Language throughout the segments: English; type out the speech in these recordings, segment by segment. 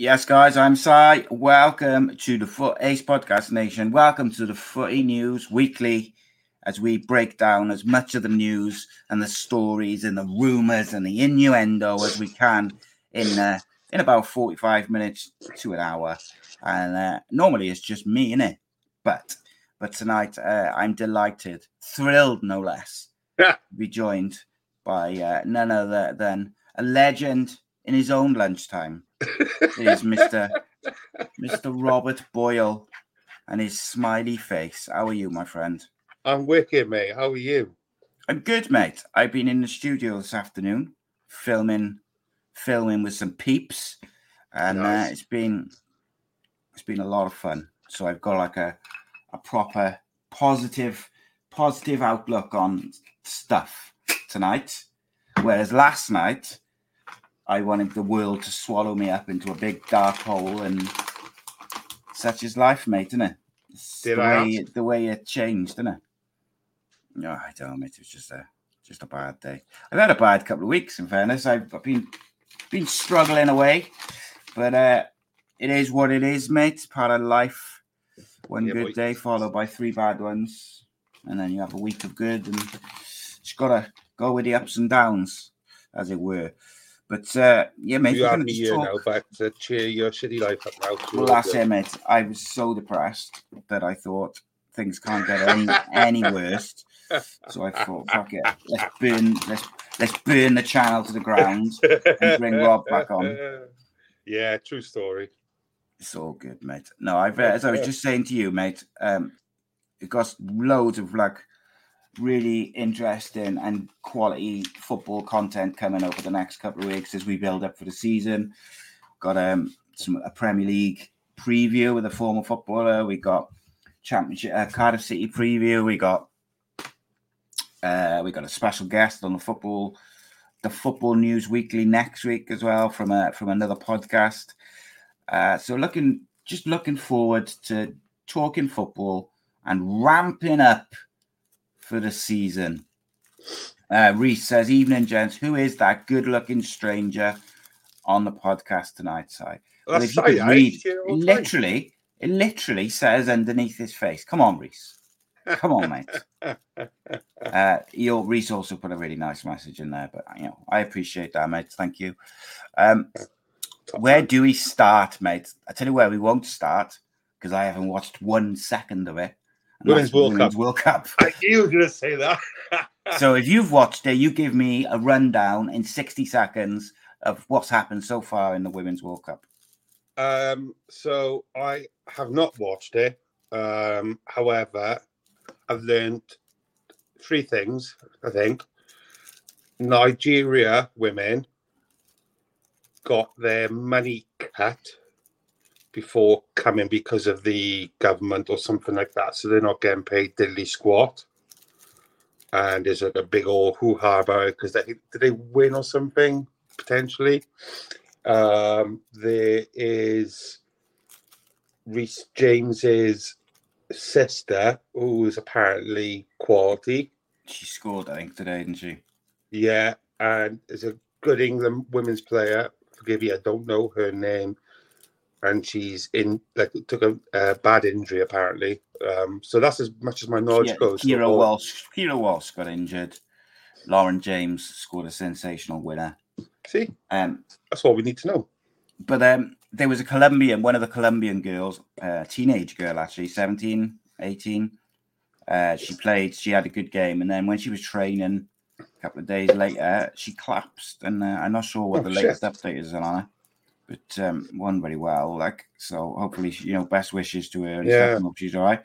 Yes, guys, I'm Si. Welcome to the Foot Ace Podcast Nation. Welcome to the Footy News Weekly as we break down as much of the news and the stories and the rumors and the innuendo as we can in uh, in about 45 minutes to an hour. And uh, normally it's just me in it, but but tonight uh, I'm delighted, thrilled no less, to be joined by uh, none other than a legend in his own lunchtime is Mr. Mr. Robert Boyle and his smiley face. How are you, my friend? I'm wicked, mate. How are you? I'm good, mate. I've been in the studio this afternoon filming filming with some peeps, and uh, it's been it's been a lot of fun. So I've got like a a proper positive positive outlook on stuff tonight. Whereas last night I wanted the world to swallow me up into a big dark hole, and such is life, mate, isn't it? It's Did the I way the way it changed, didn't it? No, I don't mate. It was just a just a bad day. I've had a bad couple of weeks. In fairness, I've, I've been been struggling away, but uh, it is what it is, mate. It's part of life. One Yeah, good boy. day followed by three bad ones, and then you have a week of good, and just gotta go with the ups and downs, as it were. But uh, yeah, mate, you gonna me here talk- now, but to cheer your shitty life up now. well, that's it, mate. I was so depressed that I thought things can't get any, any worse. So I thought, fuck it, let's burn, let's let's burn the channel to the ground. and bring Rob back on. Yeah, true story. It's all good, mate. No, I've uh, as I was just saying to you, mate. Um, we've got loads of like really interesting and quality football content coming over the next couple of weeks as we build up for the season. Got um some a Premier League preview with a former footballer. We got Championship uh, Cardiff City preview. We got uh, we got a special guest on the football, the Football News Weekly next week as well from a from another podcast. Uh, so looking just looking forward to talking football and ramping up for the season. Uh, Reese says, "Evening, gents. Who is that good-looking stranger on the podcast tonight?" Si? Well, if you could read, it literally, it literally says underneath his face. Come on, Reese. Come on, mate. Uh, you'll, Reese also put a really nice message in there, but you know, I appreciate that, mate. Thank you. Um, where do we start, mate? I tell you where we won't start because I haven't watched one second of it. And Women's World Women's Cup. World Cup. I knew you were going to say that. so if you've watched it, you give me a rundown in 60 seconds of what's happened so far in the Women's World Cup. Um, so I have not watched it. Um, however, I've learned three things. I think Nigeria women got their money cut before coming because of the government or something like that. So they're not getting paid diddly squat. And there's like a big old hoo ha about it because they did they win or something potentially. Um, there is Reece James's sister, who is apparently quality. She scored, I think, today, didn't she? Yeah, and is a good England women's player. Forgive me, I don't know her name, and she's in like took a uh, bad injury apparently. Um, so that's as much as my knowledge Yeah, goes. Keira Walsh. Keira Walsh got injured. Lauren James scored a sensational winner. See, Um, that's all we need to know. but um, there was a Colombian, one of the Colombian girls, uh, teenage girl actually, 17, 18. Uh, she played, she had a good game. And then when she was training a couple of days later, she collapsed. And uh, I'm not sure what Oh, the latest shit. update is on her. But um, won very well. Like so, hopefully, you know, best wishes to her. And Yeah. stuff, hope she's all right.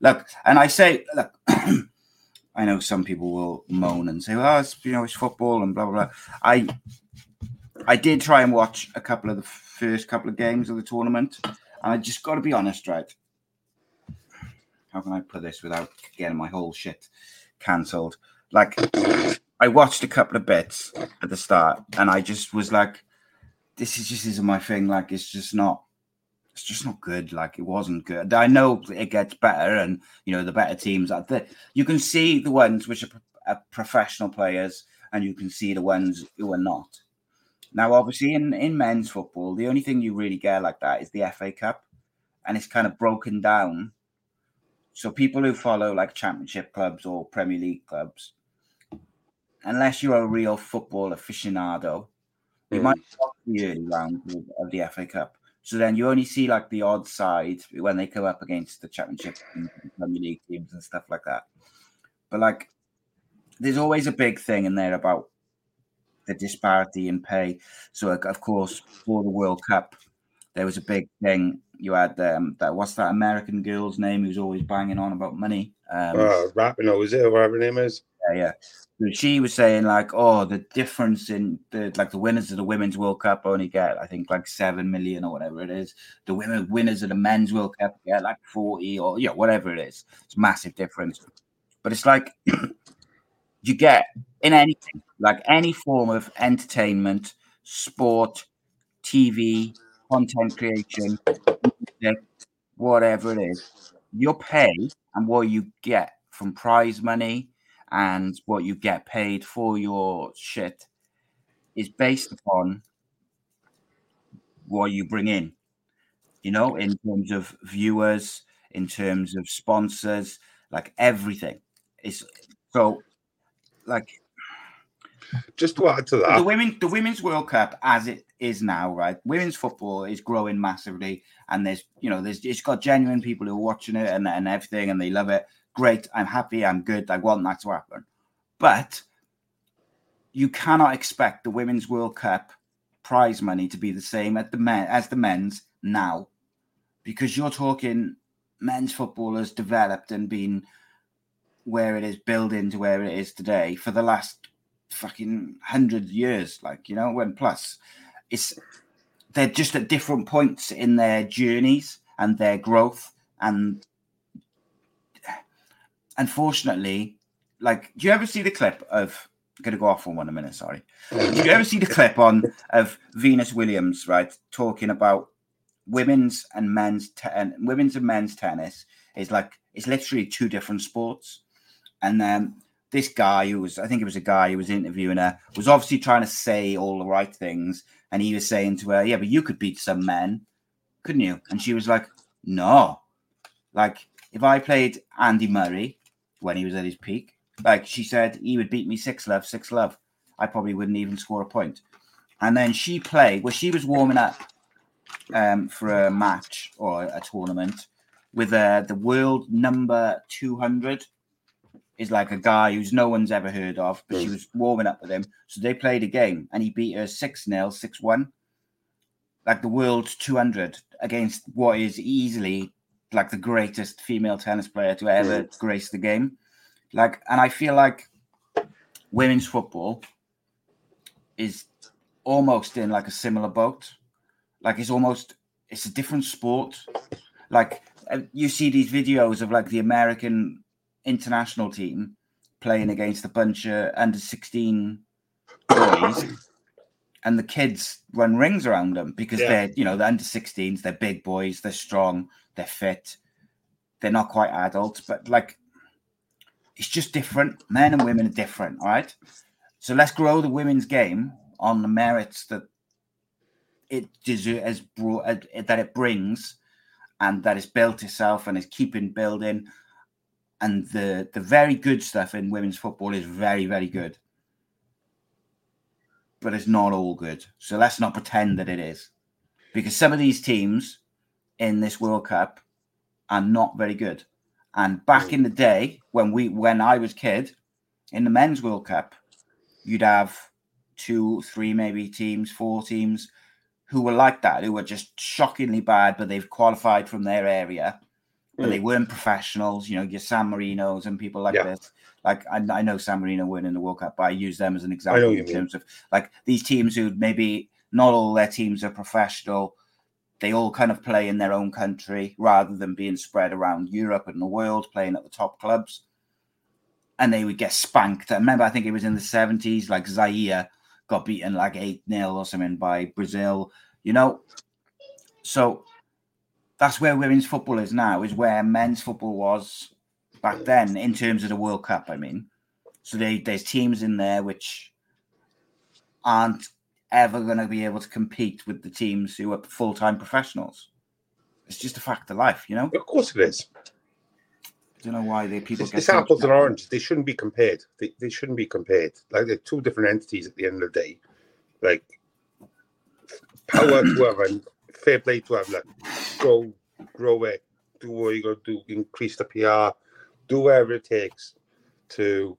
Look, and I say, look, I know some people will moan and say, "Well, it's you know, it's football and blah blah blah." I I did try and watch a couple of the first couple of games of the tournament, and I just got to be honest, right? How can I put this without getting my whole shit cancelled? Like, I watched a couple of bits at the start, and I just was like, "This is just isn't my thing." Like, it's just not. It's just not good. Like, it wasn't good. I know it gets better, and you know the better teams. The you can see the ones which are, are professional players, and you can see the ones who are not. Now, obviously, in, in men's football, the only thing you really get like that is the FA Cup, and it's kind of broken down. So people who follow like Championship clubs or Premier League clubs, unless you're a real football aficionado, you Mm. might watch the early round of, of the FA Cup. So then you only see like the odd side when they come up against the Championship and Premier League teams and stuff like that. But like, there's always a big thing in there about the disparity in pay. So, like, of course, for the World Cup, there was a big thing. You had um, that what's that American girl's name who's always banging on about money? Um, Oh, Rapinoe, is it? Whatever her name is. Yeah. So she was saying like, oh, the difference in the like the winners of the women's World Cup only get, I think, like seven million or whatever it is. The women winners of the men's World Cup get like forty or yeah, whatever it is. It's massive difference. But it's like you get in anything, like any form of entertainment, sport, TV, content creation, whatever it is, your pay and what you get from prize money and what you get paid for your shit is based upon what you bring in, you know, in terms of viewers, in terms of sponsors, like everything. It's so like Just to add to that. the women the women's world cup as it is now right women's football is growing massively and there's you know there's it's got genuine people who are watching it and, and everything and they love it great i'm happy i'm good i want that to happen but you cannot expect the women's world cup prize money to be the same at the men as the men's now because you're talking men's football has developed and been where it is building to where it is today for the last fucking hundred years, like you know, when plus it's they're just at different points in their journeys and their growth. And unfortunately, like, do you ever see the clip of I'm gonna go off on one a minute, sorry. Did you ever see the clip on of Venus Williams, right, talking about women's and men's te- and women's and men's tennis is like it's literally two different sports. And then this guy who was, I think it was a guy who was interviewing her, was obviously trying to say all the right things. And he was saying to her, Yeah, but you could beat some men, couldn't you? And she was like, No. Like, if I played Andy Murray when he was at his peak, like she said, he would beat me six love, six love. I probably wouldn't even score a point. And then she played, well, she was warming up um, for a match or a tournament with uh, the world number 200 is like a guy who's no one's ever heard of, but she was warming up with him. So they played a game and he beat her 6 0, 6 1. Like the world 200 against what is easily like the greatest female tennis player to ever grace the game. Like, and I feel like women's football is almost in like a similar boat. Like it's almost it's a different sport. Like you see these videos of like the American international team playing against a bunch of under 16 boys and the kids run rings around them because Yeah. they're you know they're under 16s they're big boys they're strong they're fit they're not quite adults but like it's just different. Men and women are different all right? So let's grow the women's game on the merits that it deserves brought uh, that it brings and that it's built itself and is keeping building. And the the very good stuff in women's football is very very good but it's not all good so let's not pretend that it is because some of these teams in this world cup are not very good and back in the day when we when i was kid in the men's world cup you'd have two three maybe teams four teams who were like that, who were just shockingly bad, but they've qualified from their area, but Mm. they weren't professionals. You know, your San Marinos and people like Yeah. this. Like I, I know San Marino in the World Cup, but I use them as an example in mean. terms of like these teams who maybe not all their teams are professional. They all kind of play in their own country rather than being spread around Europe and the world, playing at the top clubs. And they would get spanked. I remember, I think it was in the 70s, like Zaire got beaten like 8 0 or something by Brazil, you know? So that's where women's football is now, is where men's football was back then in terms of the World Cup, I mean. So they, there's teams in there which aren't ever going to be able to compete with the teams who are full time professionals. It's just a fact of life, you know. Of course it is. I don't know why they people It's, get it's so apples and oranges. They shouldn't be compared. They, they shouldn't be compared. Like they're two different entities at the end of the day. Like power to have and fair play to have. Like, go, grow it, do what you got to do, increase the PR, do whatever it takes to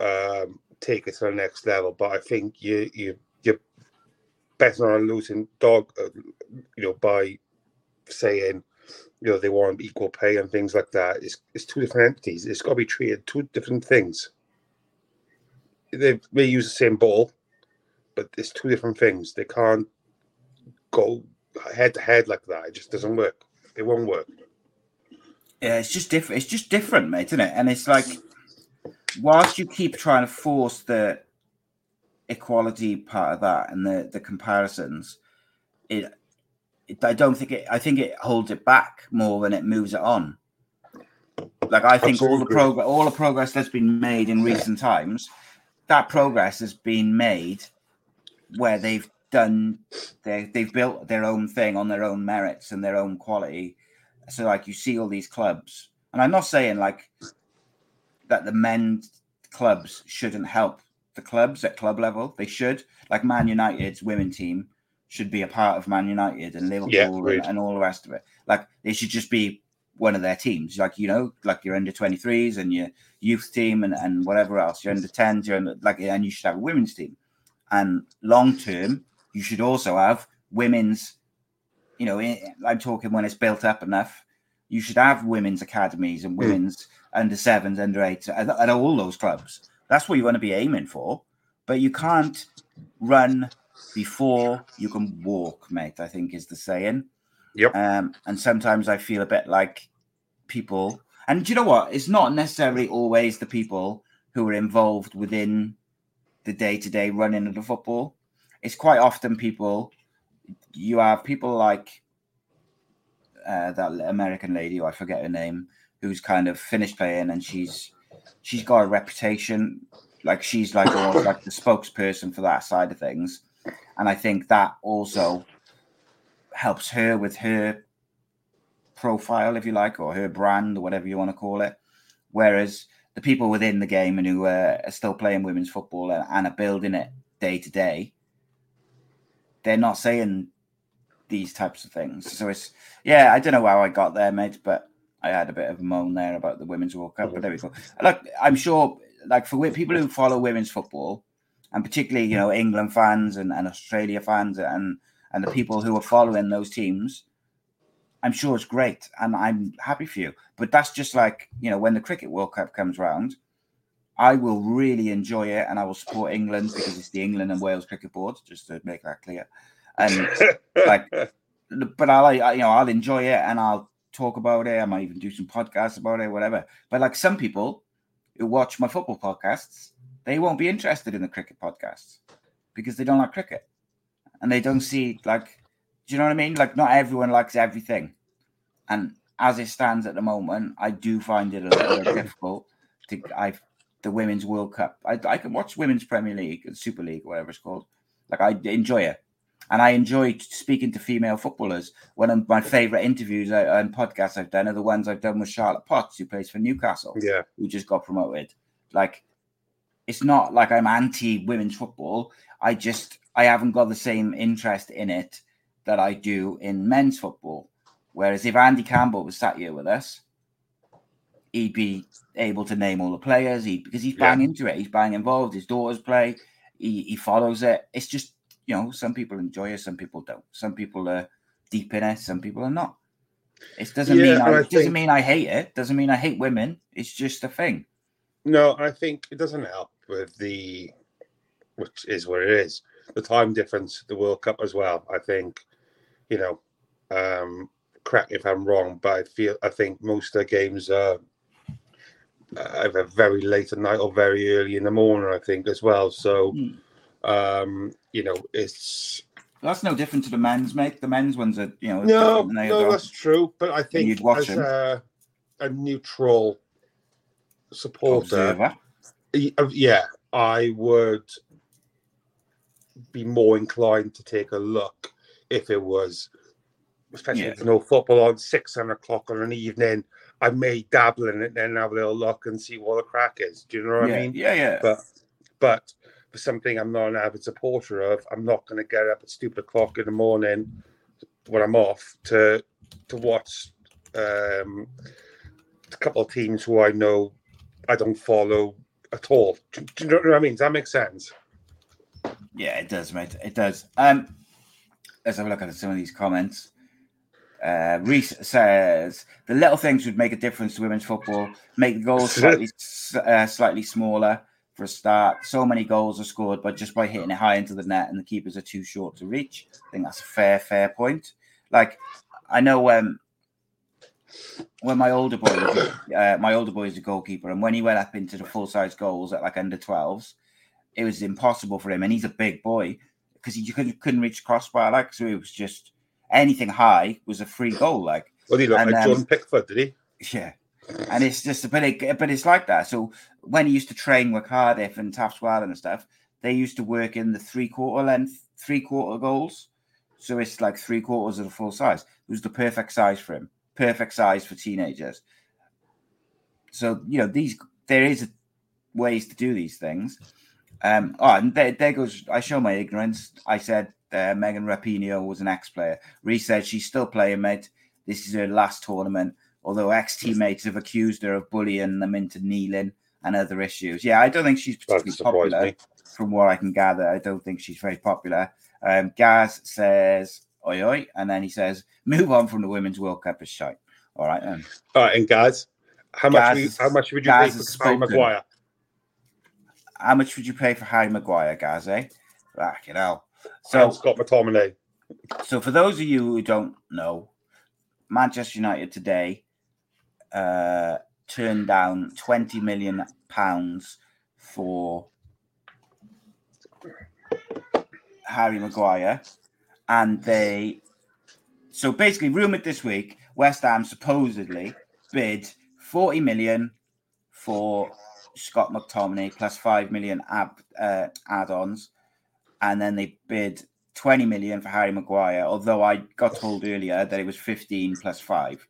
um, take it to the next level. But I think you you you're better on losing dog, uh, you know, by saying you know they want equal pay and things like that. It's it's two different entities. It's got to be treated two different things. They may use the same ball, but it's two different things. They can't go head to head like that. It just doesn't work. It won't work. Yeah, it's just different. It's just different, mate, isn't it? And it's like, whilst you keep trying to force the equality part of that and the the comparisons, it, it I don't think it. I think it holds it back more than it moves it on. Like I think all the progress, all the progress that's been made in recent times, that progress has been made where they've done they they've built their own thing on their own merits and their own quality. So like you see all these clubs, and I'm not saying like that the men's clubs shouldn't help the clubs at club level. They should. Like Man United's women team should be a part of Man United and Liverpool and, and all the rest of it. Like they should just be one of their teams. Like you know, like your under 23s and your youth team and, and whatever else. Your under 10s, your under, like and you should have a women's team. And long term, you should also have women's. You know, i- I'm talking when it's built up enough. You should have women's academies and women's under sevens, under eights at, at all those clubs. That's what you want to be aiming for. But you can't run before you can walk, mate. I think is the saying. Yep. Um, and sometimes I feel a bit like people. And do you know what? It's not necessarily always the people who are involved within the day-to-day running of the football. It's quite often people. You have people like uh, that American lady, I forget her name, who's kind of finished playing, and she's she's got a reputation like she's like almost like the spokesperson for that side of things, and I think that also helps her with her profile, if you like, or her brand, or whatever you want to call it. Whereas the people within the game and who uh, are still playing women's football and, and are building it day to day, they're not saying these types of things. So it's yeah, I don't know how I got there, mate, but I had a bit of a moan there about the women's World Cup. But there we go. Look, I'm sure, like for people who follow women's football, and particularly you know England fans and, and Australia fans and and the people who are following those teams, I'm sure it's great, and I'm happy for you. But that's just like you know when the Cricket World Cup comes round. I will really enjoy it, and I will support England because it's the England and Wales Cricket Board, just to make that clear. And like but I'll, I, you know, I'll enjoy it and I'll talk about it. I might even do some podcasts about it, whatever. But like some people who watch my football podcasts, they won't be interested in the cricket podcasts because they don't like cricket and they don't see like, do you know what I mean? Like not everyone likes everything, and as it stands at the moment, I do find it a little bit difficult to. I the women's World Cup. I, I can watch women's Premier League, Super League, whatever it's called. Like I enjoy it. And I enjoy speaking to female footballers. One of my favorite interviews uh, and podcasts I've done are the ones I've done with Charlotte Potts, who plays for Newcastle, yeah, who just got promoted. Like, it's not like I'm anti women's football. I just I haven't got the same interest in it that I do in men's football. Whereas if Andy Campbell was sat here with us, he'd be able to name all the players. He because he's Yeah. bang into it. He's bang involved. His daughters play. He, he follows it. It's just you know, some people enjoy it, some people don't. Some people are deep in it, some people are not. It doesn't Yeah, mean I, I it doesn't mean I hate it. Doesn't mean I hate women. It's just a thing. No, I think it doesn't help with the, which is what it is, the time difference, the World Cup as well. I think, you know, um, me if I'm wrong, but I feel I think most of the games are either very late at night or very early in the morning. I think as well. So, Hmm. um, you know, it's That's no different to the men's, mate. The men's ones are, you know, no, different than they no, that's true. But I think you'd watch as a, a neutral supporter, observer. Yeah, I would be more inclined to take a look if it was, especially Yeah. if there's no football on six, seven o'clock on an evening. I may dabble in it and then have a little look and see what the crack is. Do you know what yeah, I mean? yeah, yeah. But, but for something I'm not an avid supporter of, I'm not going to get up at stupid o'clock in the morning when I'm off to to watch um, a couple of teams who I know I don't follow at all. Do, do you know what I mean? Does that make sense? Yeah, it does, mate. It does. Um, let's have a look at some of these comments. Uh, Reese says the little things would make a difference to women's football. Make the goals slightly uh, slightly smaller for a start. So many goals are scored, but just by hitting it high into the net, and the keepers are too short to reach. I think that's a fair, fair point. Like I know um, when my older boy, was, uh, my older boy is a goalkeeper, and when he went up into the full size goals at like under 12s, it was impossible for him. And he's a big boy because he couldn't, couldn't reach crossbar. Like, so it was just anything high was a free goal. Like, Well, he looked And, like um, John Pickford, did he? yeah. And it's just, but it, but it's like that. So when he used to train with Cardiff and Taffs Well and stuff, they used to work in the three quarter length, three quarter goals. So it's like three quarters of the full size. It was the perfect size for him, perfect size for teenagers. So you know these, there is ways to do these things. Um, oh, and there, there goes. I show my ignorance. I said uh, Megan Rapinoe was an ex-player. Reese said she's still playing, mate. This is her last tournament. Although ex-teammates have accused her of bullying them into kneeling and other issues. Yeah, I don't think she's particularly popular me. from what I can gather. I don't think she's very popular. Um, Gaz says, oi, oi. And then he says, move on from the Women's World Cup is shite. All right, then. All right, and Gaz, how much? Gaz is- how much would you Gaz pay for spoken. Maguire? How much would you pay for Harry Maguire, Gaz, eh? Fucking hell. So So, Scott McTominay. so for those of you who don't know, Manchester United today uh, turned down 20 million pounds for Harry Maguire, and they so basically rumored this week West Ham supposedly bid 40 million for Scott McTominay plus 5 million ab, uh, add-ons, and then they bid 20 million for Harry Maguire. Although I got told earlier that it was 15 plus 5.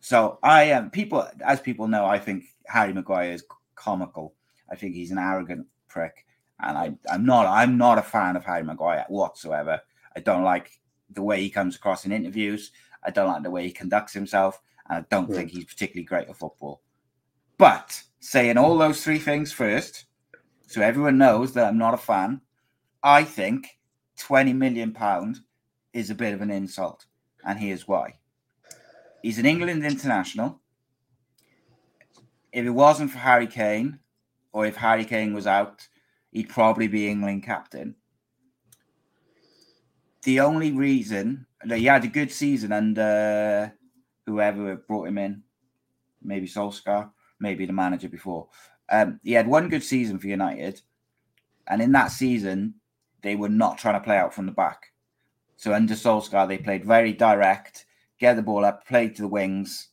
So I am people, as people know, I think Harry Maguire is comical. I think he's an arrogant prick, and I, I'm not. I'm not a fan of Harry Maguire whatsoever. I don't like the way he comes across in interviews. I don't like the way he conducts himself, and I don't Yeah. think he's particularly great at football. But saying all those three things first, so everyone knows that I'm not a fan. I think 20 million pound is a bit of an insult, and here's why. He's an England international. If it wasn't for Harry Kane, or if Harry Kane was out, he'd probably be England captain. The only reason that he had a good season under whoever brought him in, maybe Solskjaer, maybe the manager before. Um, he had one good season for United, and in that season, they were not trying to play out from the back. So under Solskjaer, they played very direct, get the ball up, play to the wings,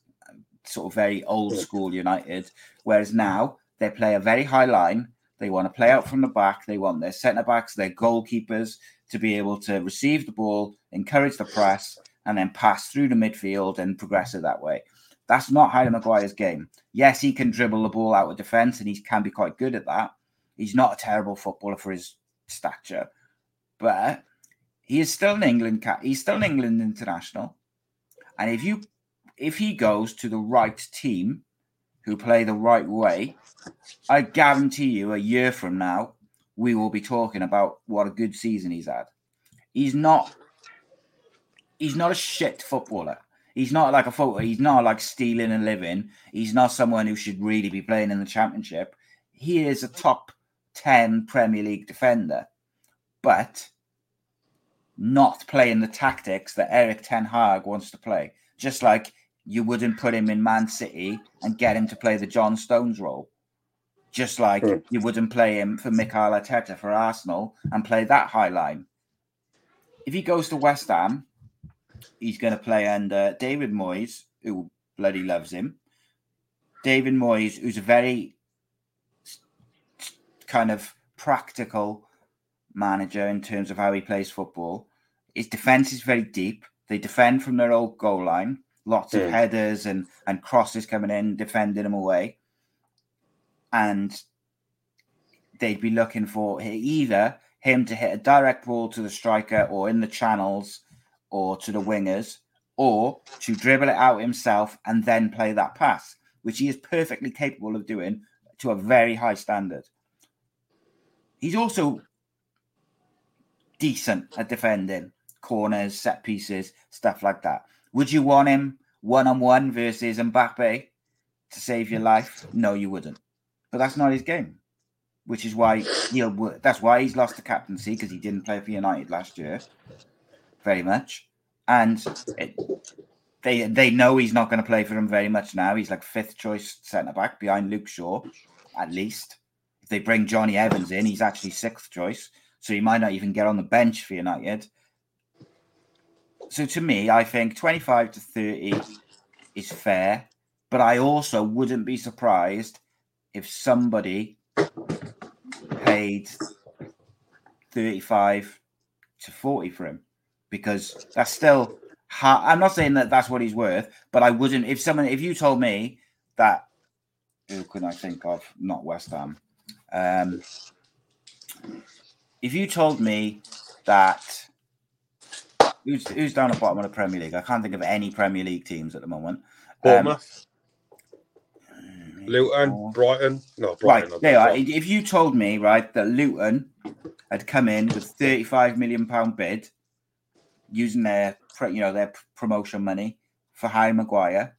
sort of very old school United. Whereas now they play a very high line. They want to play out from the back. They want their centre backs, their goalkeepers to be able to receive the ball, encourage the press, and then pass through the midfield and progress it that way. That's not Harry Maguire's game. Yes, he can dribble the ball out of defence and he can be quite good at that. He's not a terrible footballer for his stature, but he is still an England cat. He's still an England international, and if you if he goes to the right team who play the right way, I guarantee you, a year from now, we will be talking about what a good season he's had. He's not. He's not a shit footballer. He's not like a footballer. He's not like stealing a living. He's not someone who should really be playing in the championship. He is a top ten Premier League defender, but not playing the tactics that Erik Ten Hag wants to play. Just like you wouldn't put him in Man City and get him to play the John Stones role just like mm. you wouldn't play him for Mikel Arteta for Arsenal and play that high line. If he goes to West Ham, he's going to play under David Moyes, who bloody loves him. David Moyes, who's a very kind of practical manager in terms of how he plays football. His defense is very deep. They defend from their old goal line, lots mm. of hmm. headers and, and crosses coming in, defending them away and they'd be looking for either him to hit a direct ball to the striker or in the channels or to the wingers or to dribble it out himself and then play that pass, which he is perfectly capable of doing to a very high standard. He's also decent at defending corners, set pieces, stuff like that. Would you want him one on one versus Mbappe to save your life? No, you wouldn't but that's not his game, which is why he'll. That's why he's lost the captaincy because he didn't play for United last year, very much, and it, they they know he's not going to play for them very much now. He's like fifth choice centre back behind Luke Shaw, at least. If they bring Johnny Evans in, he's actually sixth choice, so he might not even get on the bench for United. So to me, I think twenty five to thirty is fair, but I also wouldn't be surprised if somebody paid 35 to 40 for him because that's still i'm not saying that that's what he's worth but i wouldn't if someone if you told me that who can i think of? Not west ham. Um if you told me that who's who's down at the bottom of the premier league? I can't think of any premier league teams at the moment. Um, Luton, Brighton. No, Brighton. Right, there If you told me, right, that Luton had come in with 35 million pound bid using their, you know, their promotion money for Harry Maguire,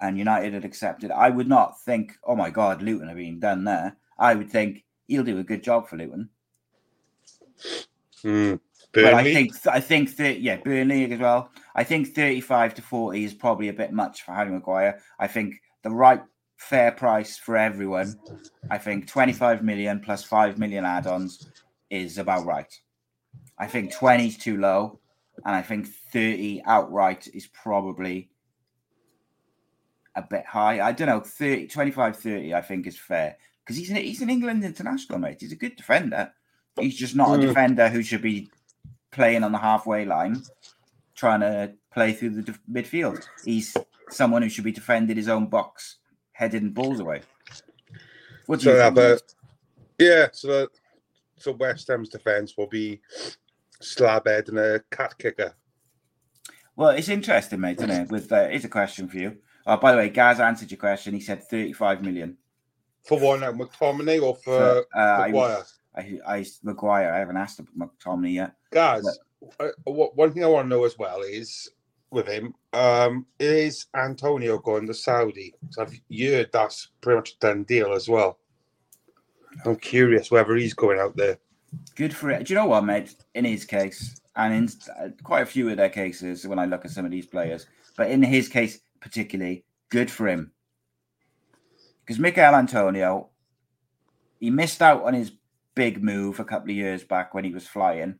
and United had accepted, I would not think, oh my God, Luton are being done there. I would think he'll do a good job for Luton. Mm, but I think I think that yeah, Burnley as well. I think 35 to 40 is probably a bit much for Harry Maguire. I think the right fair price for everyone. I think 25 million plus 5 million add ons is about right. I think 20 is too low. And I think 30 outright is probably a bit high. I don't know, 30, 25, 30, I think is fair. Because he's an, he's an England international, mate. He's a good defender. He's just not a hmm. defender who should be playing on the halfway line, trying to play through the midfield. He's someone who should be defending his own box heading balls away. What do so you think? Yeah, so so West Ham's defence will be slabhead and a cat kicker. Well, it's interesting, mate, isn't it? With uh, here's a question for you. Oh, by the way, Gaz answered your question. He said 35 million. For one, now, McTominay or for uh, Maguire? I, I, I, Maguire. I haven't asked about McTominay yet. Gaz, but... uh, one thing I want to know as well is with him. Um, is Antonio going to Saudi? So I've heard that's pretty much a done deal as well. I'm curious whether he's going out there. Good for it. Do you know what, mate? In his case, and in uh, quite a few of their cases, when I look at some of these players, but in his case particularly, good for him. Because Michail Antonio, he missed out on his big move a couple of years back when he was flying.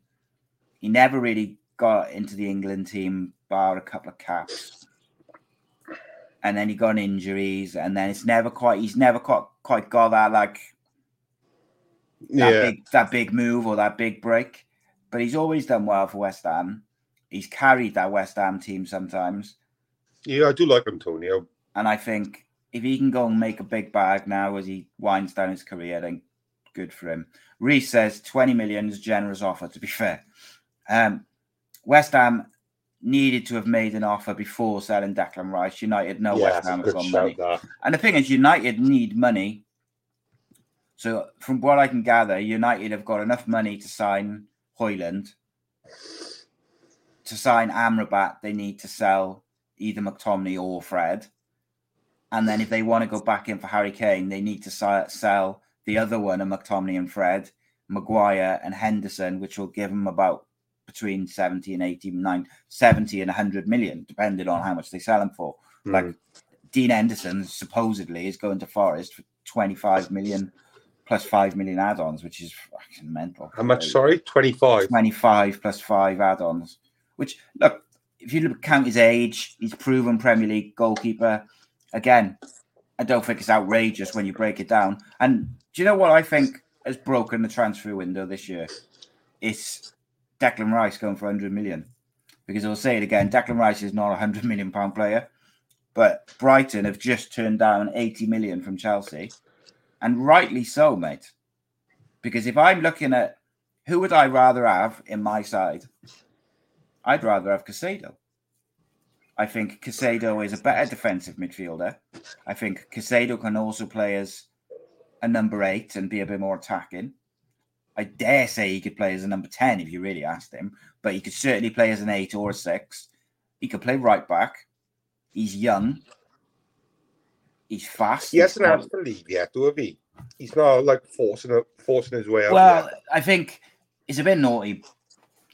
He never really got into the England team bar a couple of caps. And then he got injuries, and then it's never quite he's never quite quite got that like that yeah. big that big move or that big break. But he's always done well for West Ham. He's carried that West Ham team sometimes. Yeah, I do like Antonio. And I think if he can go and make a big bag now as he winds down his career, then good for him. Reese says 20 million is generous offer, to be fair. Um, West Ham needed to have made an offer before selling Declan Rice. United know yeah, West Ham has got money. And the thing is, United need money So from what I can gather, United have got enough money to sign Højlund. To sign Amrabat, they need to sell either McTominay or Fred. And then if they want to go back in for Harry Kane, they need to sell the other one, and McTominay and Fred, Maguire and Henderson, which will give them about between 70 and 80, 90, 70 and 100 million, depending on how much they sell them for. Mm. Like Dean Henderson supposedly is going to Forest for 25 million plus 5 million add ons, which is fucking mental. How much? Sorry, 25. 25 plus 5 add ons, which, look, if you look, count his age, he's proven Premier League goalkeeper. Again, I don't think it's outrageous when you break it down. And do you know what I think has broken the transfer window this year? It's Declan Rice going for 100 million. Because I'll say it again, Declan Rice is not a 100 million pound player, but Brighton have just turned down 80 million from Chelsea. And rightly so, mate. Because if I'm looking at who would I rather have in my side, I'd rather have Caicedo. I think Caicedo is a better defensive midfielder. I think Caicedo can also play as a number eight and be a bit more attacking. I dare say he could play as a number 10 if you really asked him, but he could certainly play as an eight or a six. He could play right back. He's young. He's fast. He hasn't had to leave yet, do he? He's not like forcing forcing his way out. Well, yet. I think it's a bit naughty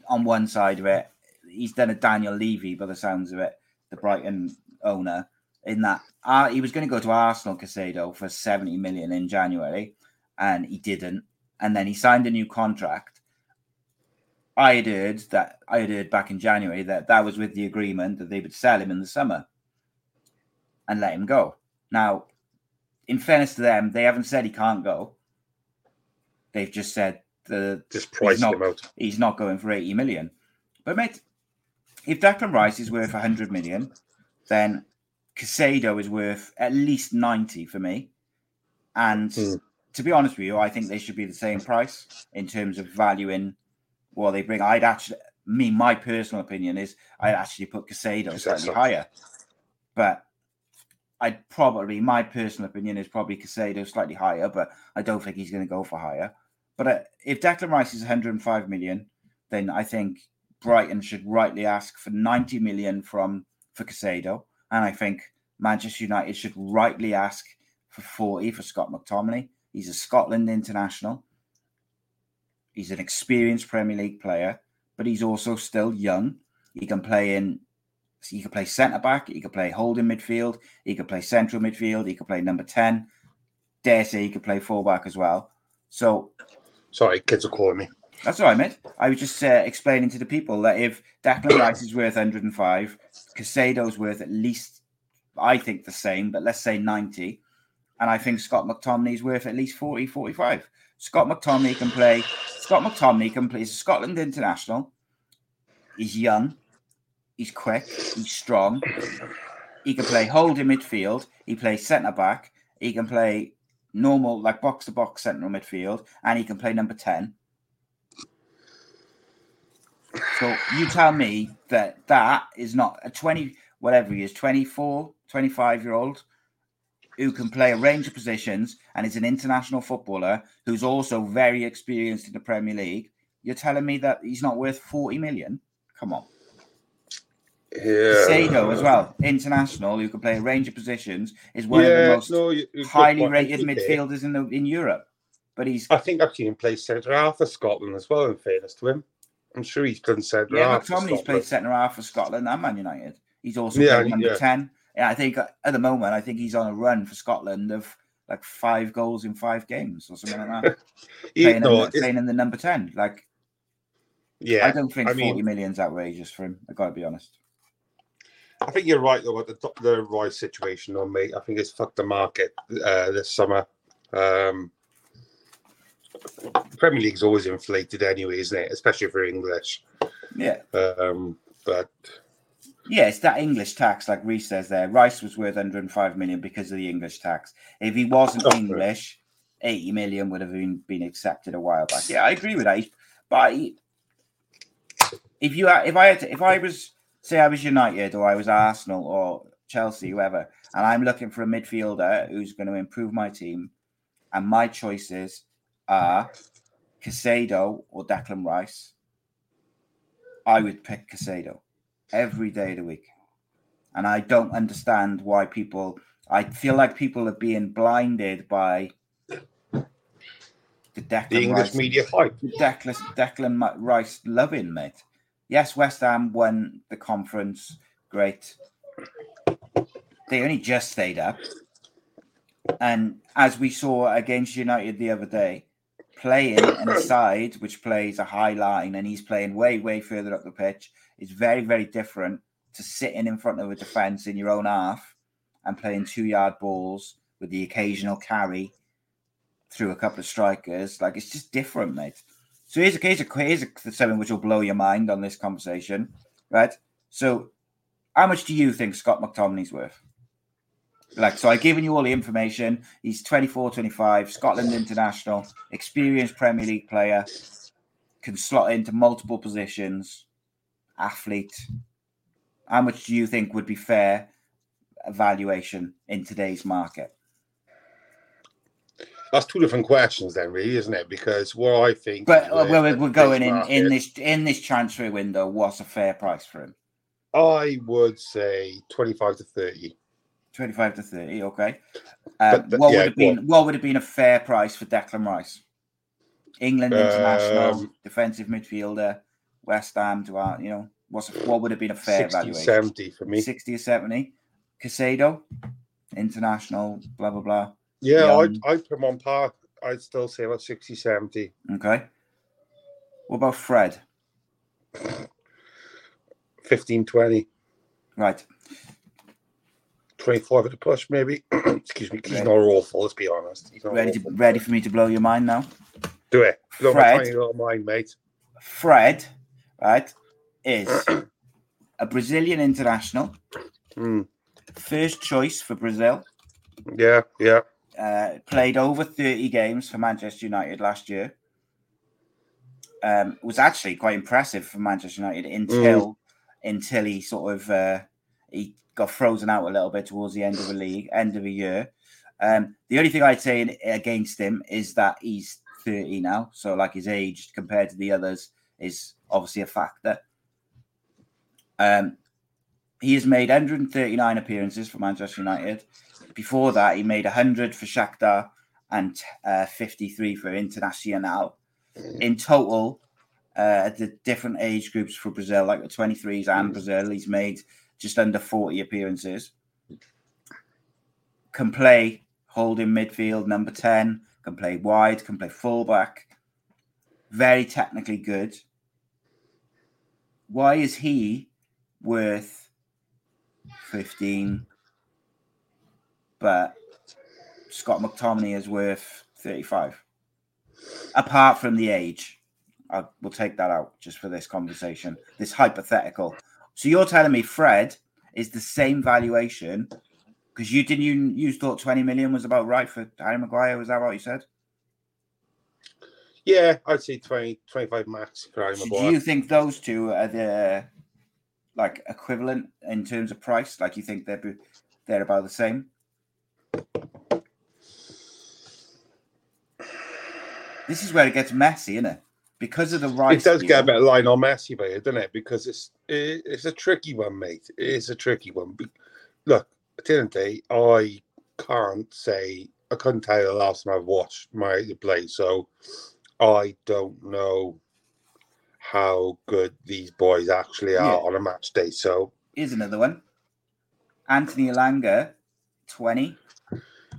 on one side of it. He's done a Daniel Levy by the sounds of it, the Brighton owner, in that uh, he was going to go to Arsenal Caicedo for 70 million in January and he didn't and then he signed a new contract. I had heard that I had heard back in January that that was with the agreement that they would sell him in the summer and let him go. Now, in fairness to them, they haven't said he can't go. They've just said the just price not, him out. He's not going for eighty million. But mate, if Declan Rice is worth hundred million, then Caicedo is worth at least ninety for me, and hmm to be honest with you, I think they should be the same price in terms of valuing what they bring. I'd actually, me, my personal opinion is I'd actually put Caicedo slightly higher, but I'd probably my personal opinion is probably Caicedo slightly higher, but I don't think he's going to go for higher. But uh, if Declan Rice is 105 million, then I think Brighton should rightly ask for 90 million from for Caicedo, and I think Manchester United should rightly ask for 40 for Scott McTominay. He's a Scotland international. He's an experienced Premier League player, but he's also still young. He can play in he could play centre back, he could play holding midfield, he could play central midfield, he could play number 10. Dare say he could play fullback as well. So sorry, kids are calling me. That's all right, mate. I was just uh, explaining to the people that if Declan Rice is worth 105, Caicedo's worth at least, I think, the same, but let's say 90. And I think Scott McTominay is worth at least 40, 45. Scott McTominay can play. Scott McTominay can play. He's a Scotland international. He's young. He's quick. He's strong. He can play holding midfield. He plays centre back. He can play normal, like box to box central midfield. And he can play number 10. So you tell me that that is not a 20, whatever he is, 24, 25 year old who can play a range of positions and is an international footballer who's also very experienced in the Premier League, you're telling me that he's not worth 40 million? Come on. Yeah. Sado as well, international, who can play a range of positions, is one yeah, of the most no, you, highly rated midfielders in the in Europe. But he's I think I've seen him play centre half for Scotland as well, in fairness to him. I'm sure he's done centre yeah, half. Yeah, McTominay's played centre half for Scotland and Man United. He's also yeah, played number yeah. 10 yeah, I think at the moment, I think he's on a run for Scotland of like five goals in five games or something like that. playing, no, in, playing in the number 10. Like, yeah, I don't think I 40 mean, million's outrageous for him. I got to be honest. I think you're right though about the the Rice situation, on me. I think it's fucked the market uh, this summer. Um, the Premier League's always inflated anyway, isn't it? Especially for English. Yeah. Um, but yeah, it's that English tax, like Reese says there. Rice was worth 105 million because of the English tax. If he wasn't oh, English, 80 million would have been, been accepted a while back. Yeah, I agree with that. But if you if I had to, if I was say I was United or I was Arsenal or Chelsea, whoever, and I'm looking for a midfielder who's going to improve my team, and my choices are Caicedo or Declan Rice, I would pick Caicedo every day of the week. And I don't understand why people, I feel like people are being blinded by the Declan The English Rice, media hype. Declan, Declan Rice loving, mate. Yes, West Ham won the conference. Great. They only just stayed up. And as we saw against United the other day, playing in a side which plays a high line and he's playing way, way further up the pitch is very, very different to sitting in front of a defence in your own half and playing two yard balls with the occasional carry through a couple of strikers. Like it's just different, mate. So here's a here's a here's a, which will blow your mind on this conversation, right? So, how much do you think Scott McTominay's worth? Like, so I've given you all the information. He's 24, 25, Scotland international, experienced Premier League player, can slot into multiple positions, athlete. How much do you think would be fair evaluation in today's market? That's two different questions, then, really, isn't it? Because what I think, But uh, well, we're going in market- in this in this transfer window. What's a fair price for him? I would say twenty-five to thirty. 25 to 30, okay. Um, but- what yeah, would have been what would have been a fair price for Declan Rice? England international, Um, defensive midfielder, West Ham to our, you know, what's what would have been a fair 60, valuation? 70 for me. 60 or 70. Caicedo, international, blah blah blah. Yeah. I'd, I'd put him on par. I'd still say about 60, 70. Okay. What about Fred? 15, 20. Right. 25 at the push, maybe. Excuse me, he's not awful, let's be honest. Ready to ready for me to blow your mind now? Do it. You got my Fred. tiny little mind, mate. Fred, right, is a Brazilian international, Mm, first choice for Brazil. yeah, yeah. Uh, played over 30 games for Manchester United last year. Um, was actually quite impressive for Manchester United until until he sort of uh, he got frozen out a little bit towards the end of the league, end of the year. Um, the only thing I'd say in, against him is that he's 30 now, so like his age compared to the others is obviously a factor. Um, he has made 139 appearances for Manchester United. Before that, he made 100 for Shakhtar and uh, 53 for Internacional. In total, uh, the different age groups for Brazil, like the 23s and Brazil, he's made just under 40 appearances. Can play holding midfield, number 10, can play wide, can play fullback. Very technically good. Why is he worth 15 but Scott McTominay is worth 35. Apart from the age, I will take that out just for this conversation, this hypothetical. So you're telling me Fred is the same valuation because you didn't you, you thought 20 million was about right for Harry Maguire? Was that what you said? Yeah, I'd say 20, 25 max for Harry So do you think those two are the like equivalent in terms of price? Like you think they're they're about the same? This is where it gets messy, isn't it? Because of the right. It does get a bit of line on Messi, but it doesn't it? Because it's it, it's a tricky one, mate. It is a tricky one. Look, at the end of the day, I can't say I couldn't tell you the last time I've watched my play, so I don't know how good these boys actually are Yeah. on a match day. So Here's another one. Anthony Elanga, 20,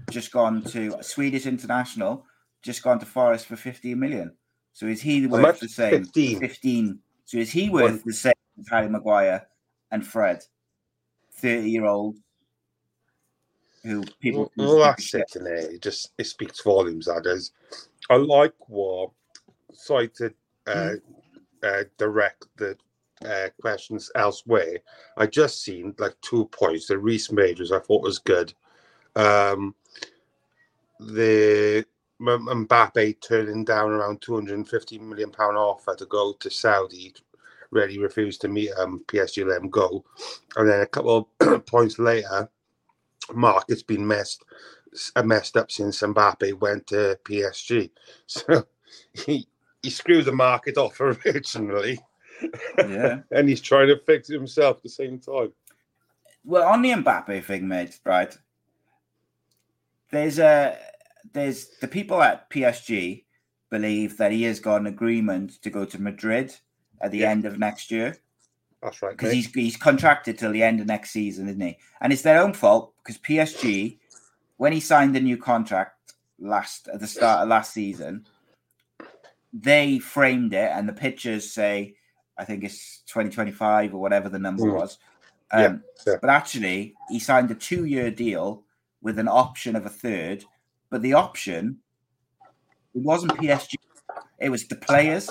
just gone to Swedish international, just gone to Forest for 15 million. So is he worth much? the same? 15. 15. So is he worth One. the same as Harry Maguire and Fred? 30 year old who people. Well, that's it, and it just it speaks volumes. That is, I like what sorry to uh, uh, direct the uh, questions elsewhere. I just seen like two points. The Reese Majors I thought was good. Um, the Mbappe turning down around 250 million pound offer to go to Saudi. Really refused to meet um, PSG let him go, and then a couple of points later, market's been missed. messed up since Mbappe went to PSG. So he he screwed the market off originally. Yeah. and he's trying to fix it himself at the same time. Well, on the Mbappe thing, mate, right? There's a there's the people at PSG believe that he has got an agreement to go to Madrid at the Yeah. end of next year That's right. because he's he's contracted till the end of next season, isn't he? And it's their own fault because PSG, when he signed the new contract last at the start of last season, they framed it, and the pictures say, I think it's 2025 or whatever the number Mm. was. Yeah, Um, yeah. But actually, he signed a two-year deal with an option of a third. But the option, it wasn't PSG; it was the players.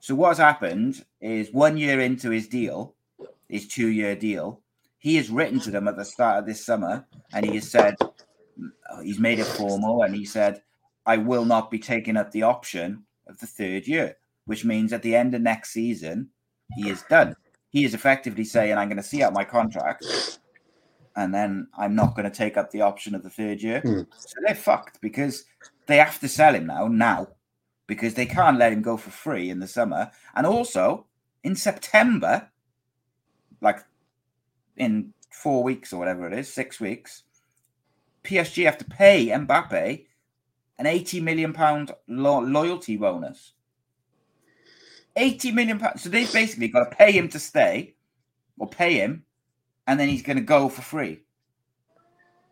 So what's happened is one year into his deal, his two-year deal, he has written to them at the start of this summer, and he has said he's made it formal, and he said, "I will not be taking up the option of the third year," which means at the end of next season, he is done. He is effectively saying, "I'm going to see out my contract." And then I'm not going to take up the option of the third year. Hmm. So they're fucked because they have to sell him now, now, because they can't let him go for free in the summer. And also in September, like in four weeks or whatever it is, six weeks, PSG have to pay Mbappe an 80 million pound lo- loyalty bonus. 80 million pounds. So they've basically got to pay him to stay or pay him, and then he's going to go for free.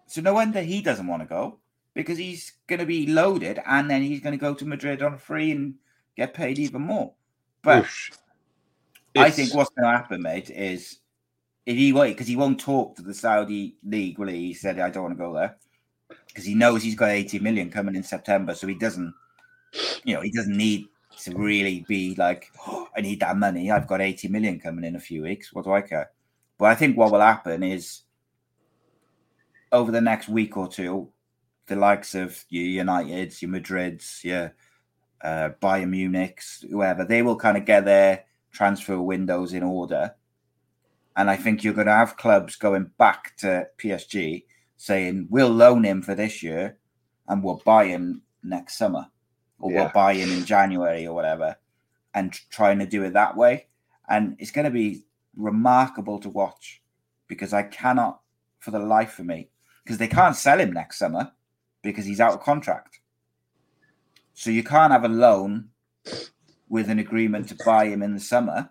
So no wonder he doesn't want to go because he's going to be loaded and then he's going to go to Madrid on free and get paid even more. But. I It's- think what's going to happen, mate, is if he wait because he won't talk to the Saudi league, will he? He said, "I don't want to go there," because he knows he's got 80 million coming in September, so he doesn't, you know, he doesn't need to really be like, "Oh, "I need that money. I've got 80 million coming in a few weeks. What do I care?" But I think what will happen is over the next week or two, the likes of your Uniteds, your Madrids, your uh, Bayern Munichs, whoever, they will kind of get their transfer windows in order. And I think you're going to have clubs going back to PSG saying, we'll loan him for this year and we'll buy him next summer or we'll buy him in January or whatever and trying to do it that way. And it's going to be remarkable to watch because I cannot, for the life of me, because they can't sell him next summer because he's out of contract. So you can't have a loan with an agreement to buy him in the summer.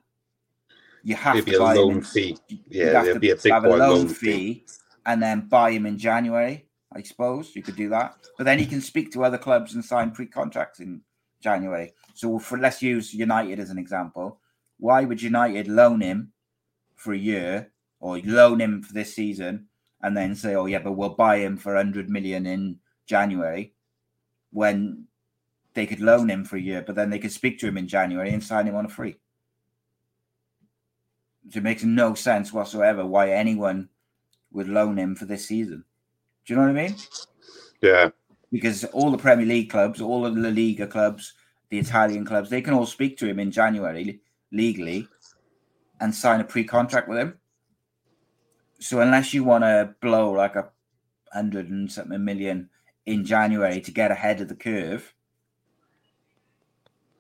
You have be to a buy him loan in, fee. Yeah, have there'd to be a big have a loan loan fee fee. and then buy him in January. I suppose you could do that, but then he can speak to other clubs and sign pre-contracts in January. So, for let's use United as an example. Why would United loan him for a year or loan him for this season and then say, "Oh yeah, but we'll buy him for 100 million in January," when they could loan him for a year, but then they could speak to him in January and sign him on a free. So it makes no sense whatsoever why anyone would loan him for this season. Do you know what I mean? Yeah. Because all the Premier League clubs, all of the La Liga clubs, the Italian clubs, they can all speak to him in January legally and sign a pre-contract with him. So unless you want to blow like a hundred and something million in January to get ahead of the curve,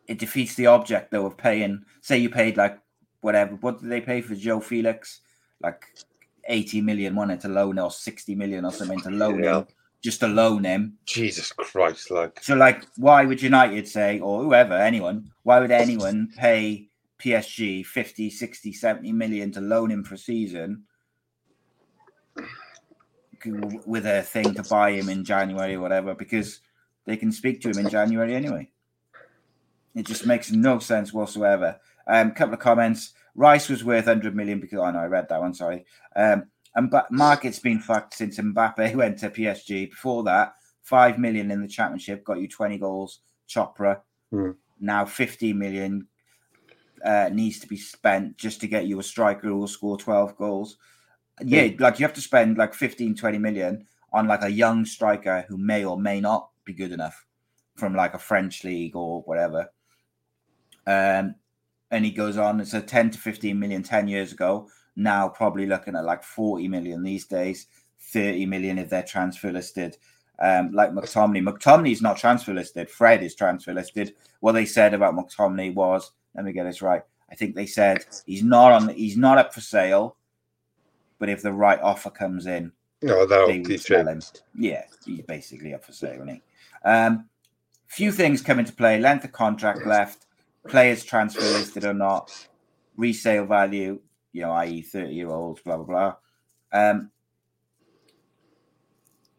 it defeats the object though of paying. Say you paid like whatever. What did they pay for João Félix? Like eighty million, wanted to loan or sixty million or something to loan Yeah. him, just to loan him. Jesus Christ, like So, like, why would United say, or whoever, anyone, why would anyone pay PSG 50, 60, 70 million to loan him for a season with a thing to buy him in January or whatever? Because they can speak to him in January anyway. It just makes no sense whatsoever. Um, couple of comments. Rice was worth 100 million because I know I read that one, sorry. Um, and but market's been fucked since Mbappe went to PSG. Before that, five million in the championship got you 20 goals. Chopra Hmm. now 50 million uh, needs to be spent just to get you a striker who will score 12 goals. Yeah, like you have to spend like 15, 20 million on like a young striker who may or may not be good enough from like a French league or whatever. Um, and he goes on, it's a 10 to 15 million 10 years ago. Now probably looking at like 40 million these days. 30 million if they're transfer listed. Um, like McTominay, McTominay's not transfer listed. Fred is transfer listed. What they said about McTominay was, let me get this right. I think they said he's not on. He's not up for sale, but if the right offer comes in, No, that'll they would sell him. Yeah, he's basically up for sale, isn't he? Um, few things come into play: length of contract left, players transfer listed or not, resale value, you know, i.e., thirty year olds, blah blah blah. Um,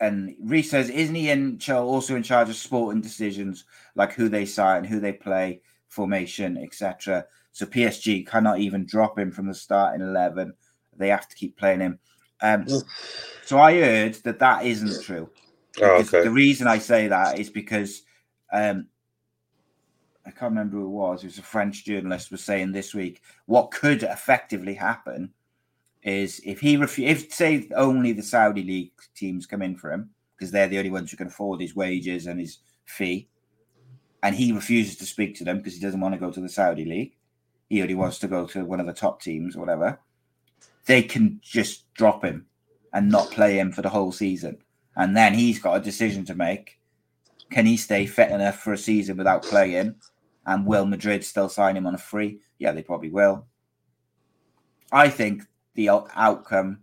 and Reese says, isn't he in also in charge of sporting decisions like who they sign, who they play, formation, etc. So PSG cannot even drop him from the starting eleven; they have to keep playing him. Um, so I heard that that isn't true. Oh, okay. The reason I say that is because um, I can't remember who it was. It was a French journalist was saying this week what could effectively happen is if he refu- if say only the Saudi league teams come in for him because they're the only ones who can afford his wages and his fee, and he refuses to speak to them because he doesn't want to go to the Saudi league. He only wants to go to one of the top teams or whatever. They can just drop him and not play him for the whole season. And then he's got a decision to make. Can he stay fit enough for a season without playing? And will Madrid still sign him on a free? Yeah, they probably will. I think the outcome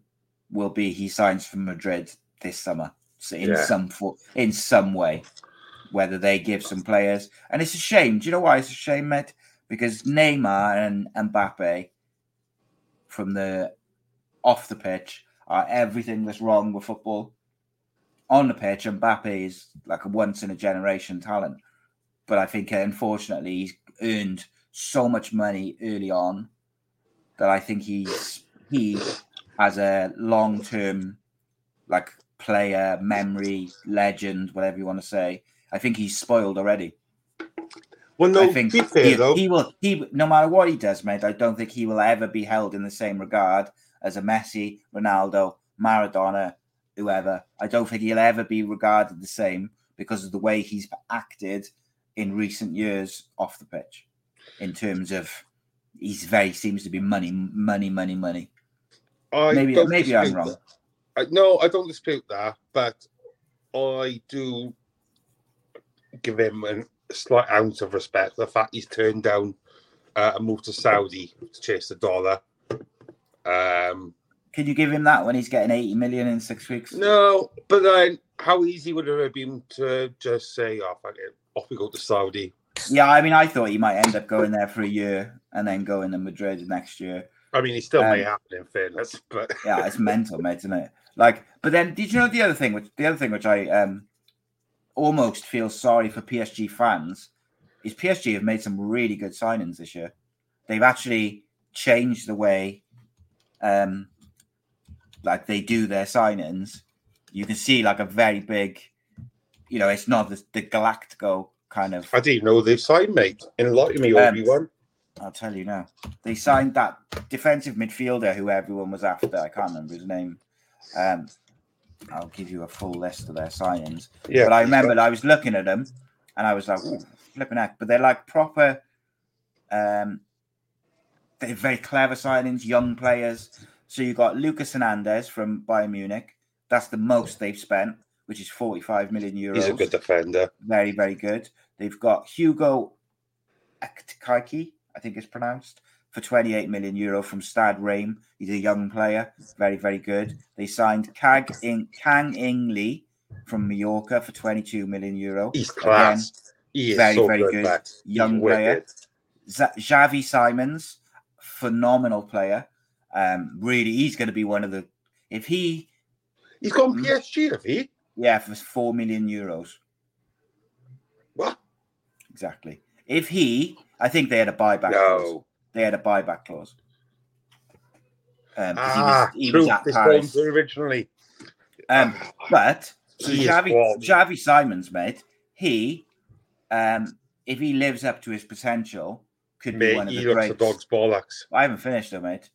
will be he signs for Madrid this summer so in Yeah. some in some way, whether they give some players. And it's a shame. Do you know why it's a shame, Med? Because Neymar and Mbappe from the off the pitch are everything that's wrong with football. On the pitch, Mbappe is like a once in a generation talent. But I think unfortunately he's earned so much money early on that I think he's he as a long term like player, memory, legend, whatever you want to say. I think he's spoiled already. Well, no, I think fair he, though. he will. He no matter what he does, mate. I don't think he will ever be held in the same regard as a Messi, Ronaldo, Maradona, whoever. I don't think he'll ever be regarded the same because of the way he's acted in recent years off the pitch. In terms of, he's very seems to be money, money, money, money. I Maybe maybe I'm wrong. I, no, I don't dispute that, but I do give him a slight ounce of respect. The fact he's turned down uh, a move to Saudi to chase the dollar. Um, Can you give him that when he's getting 80 million in six weeks? no, but then how easy would it have been to just say, "Oh, fuck it, off we go to Saudi"? Yeah, I mean, I thought he might end up going there for a year and then going to Madrid next year. I mean, he still may Um, happen in fairness, but yeah, it's mental, mate, isn't it? Like, but then did you know the other thing? Which the other thing which I um almost feel sorry for PSG fans is PSG have made some really good signings this year. They've actually changed the way um like they do their signings. You can see like a very big, you know, it's not the, the Galactico kind of I didn't know they've signed, mate. Enlighten me, Um, Obi Wan. I'll tell you now. They signed that defensive midfielder who everyone was after. I can't remember his name. Um, I'll give you a full list of their signings. Yeah, but I remembered I was looking at them and I was like, flipping heck. But they're like proper, um, they're very clever signings, young players. So you got Lucas Hernandez from Bayern Munich. That's the most they've spent, which is 45 million euros he's a good defender. very, very good. They've got Hugo Ekitike, I think it's pronounced, for 28 million euro from Stade Reims. He's a young player, very, very good. They signed Kag in, Kang In Lee from Mallorca for 22 million euro. He's Again, class. he is very, so very good, good. Matt. He's Young player. Z- Xavi Simons, phenomenal player. Um, really, he's going to be one of the. If he, He's gone. PSG, have he? yeah, for four million euros, What? exactly. If he, I think they had a buyback. clause. They had a buyback clause. Um, Ah, he was, he true. was at This Paris. originally. Um, but so is Xavi, Simons, mate, he, um, if he lives up to his potential, could be one of he the greats. dog's bollocks. I haven't finished though, mate.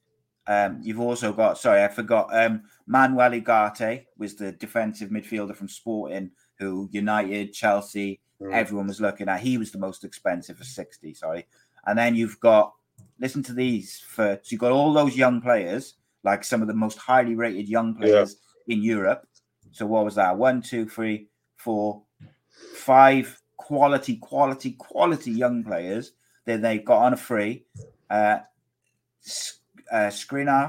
Um, you've also got, sorry, I forgot. Um, Manuel Ugarte was the defensive midfielder from Sporting, who United, Chelsea, Mm. everyone was looking at. He was the most expensive for 60, sorry. And then you've got, listen to these for, so you've got all those young players, like some of the most highly rated young players in Europe. So what was that? One, two, three, four, five quality, quality, quality young players that they got on a free. Uh, uh,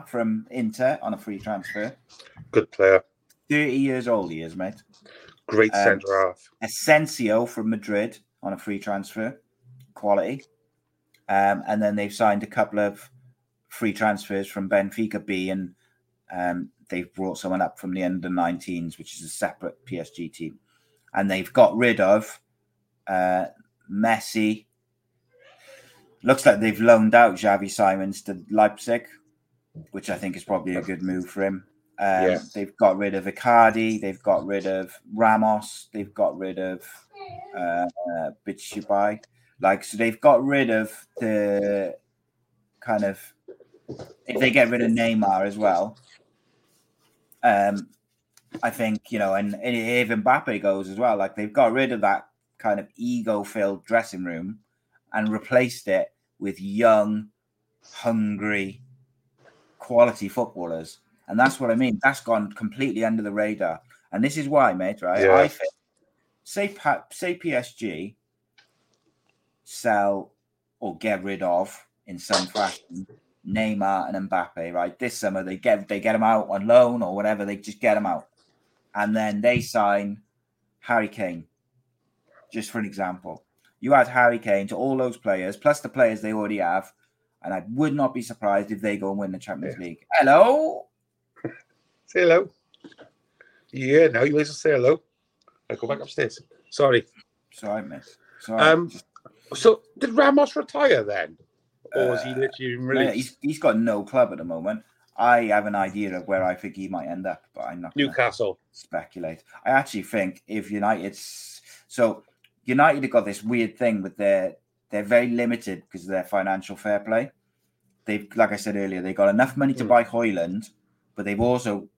from Inter on a free transfer. Good player. 30 years old he is, mate. Great Um, centre half. Asensio from Madrid on a free transfer. Quality. Um, and then they've signed a couple of free transfers from Benfica B and um, they've brought someone up from the under 19s, which is a separate PSG team. And they've got rid of uh, Messi. Looks like they've loaned out Xavi Simons to Leipzig, which I think is probably a good move for him. Um, Yeah. They've got rid of Icardi. They've got rid of Ramos. They've got rid of uh, uh. Like, so they've got rid of the kind of if they get rid of Neymar as well, um, I think you know, and, and if Mbappe goes as well, like they've got rid of that kind of ego-filled dressing room and replaced it with young, hungry, quality footballers, and that's what I mean. That's gone completely under the radar, and this is why, mate. Right? Yeah. I think say say PSG sell or get rid of in some fashion Neymar and Mbappe, right? This summer they get they get them out on loan or whatever, they just get them out. And then they sign Harry Kane. Just for an example. You add Harry Kane to all those players, plus the players they already have, and I would not be surprised if they go and win the Champions League. Hello? Say hello. Yeah, now you as well say hello. I go back upstairs. Sorry. Sorry, miss. Sorry. Um, So did Ramos retire then? Or was he Uh, literally released? he's, he's got no club at the moment. I have an idea of where I think he might end up, but I'm not Newcastle. speculate. I actually think if United's so United have got this weird thing with their they're very limited because of their financial fair play. They've like I said earlier, they've got enough money to Mm. buy Højlund, but they've also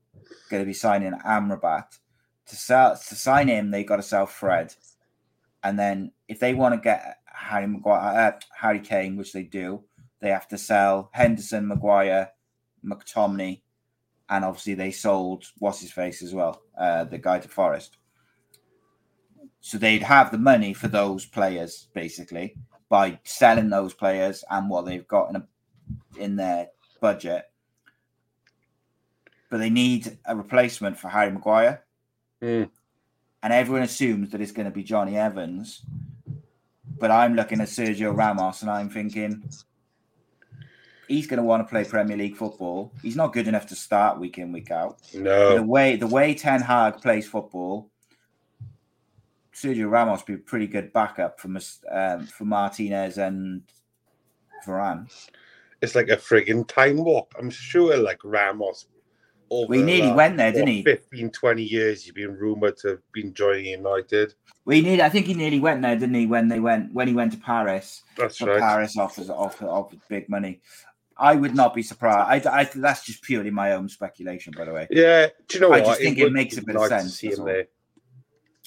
going to be signing Amrabat. To sell to sign him, they've got to sell Fred, and then if they want to get Harry Maguire, uh, Harry Kane, which they do, they have to sell Henderson, Maguire, McTominay, and obviously they sold what's his face as well, uh, the guy to Forest. So they'd have the money for those players basically by selling those players and what they've got in a, in their budget. But they need a replacement for Harry Maguire, Mm. and everyone assumes that it's going to be Jonny Evans. But I'm looking at Sergio Ramos and I'm thinking he's going to want to play Premier League football. He's not good enough to start week in week out. No. The way the way Ten Hag plays football, Sergio Ramos would be a pretty good backup for um, for Martinez and Varane. It's like a frigging time warp. I'm sure like Ramos over We nearly went there, didn't he? 15, 20 years he's been rumoured to have been joining United. We need. I think he nearly went there, didn't he? When they went when he went to Paris. That's right. Paris offers offers offers big money. I would not be surprised. I, I that's just purely my own speculation, by the way. Yeah, do you know I what? just think it makes a bit of nice sense, see him there.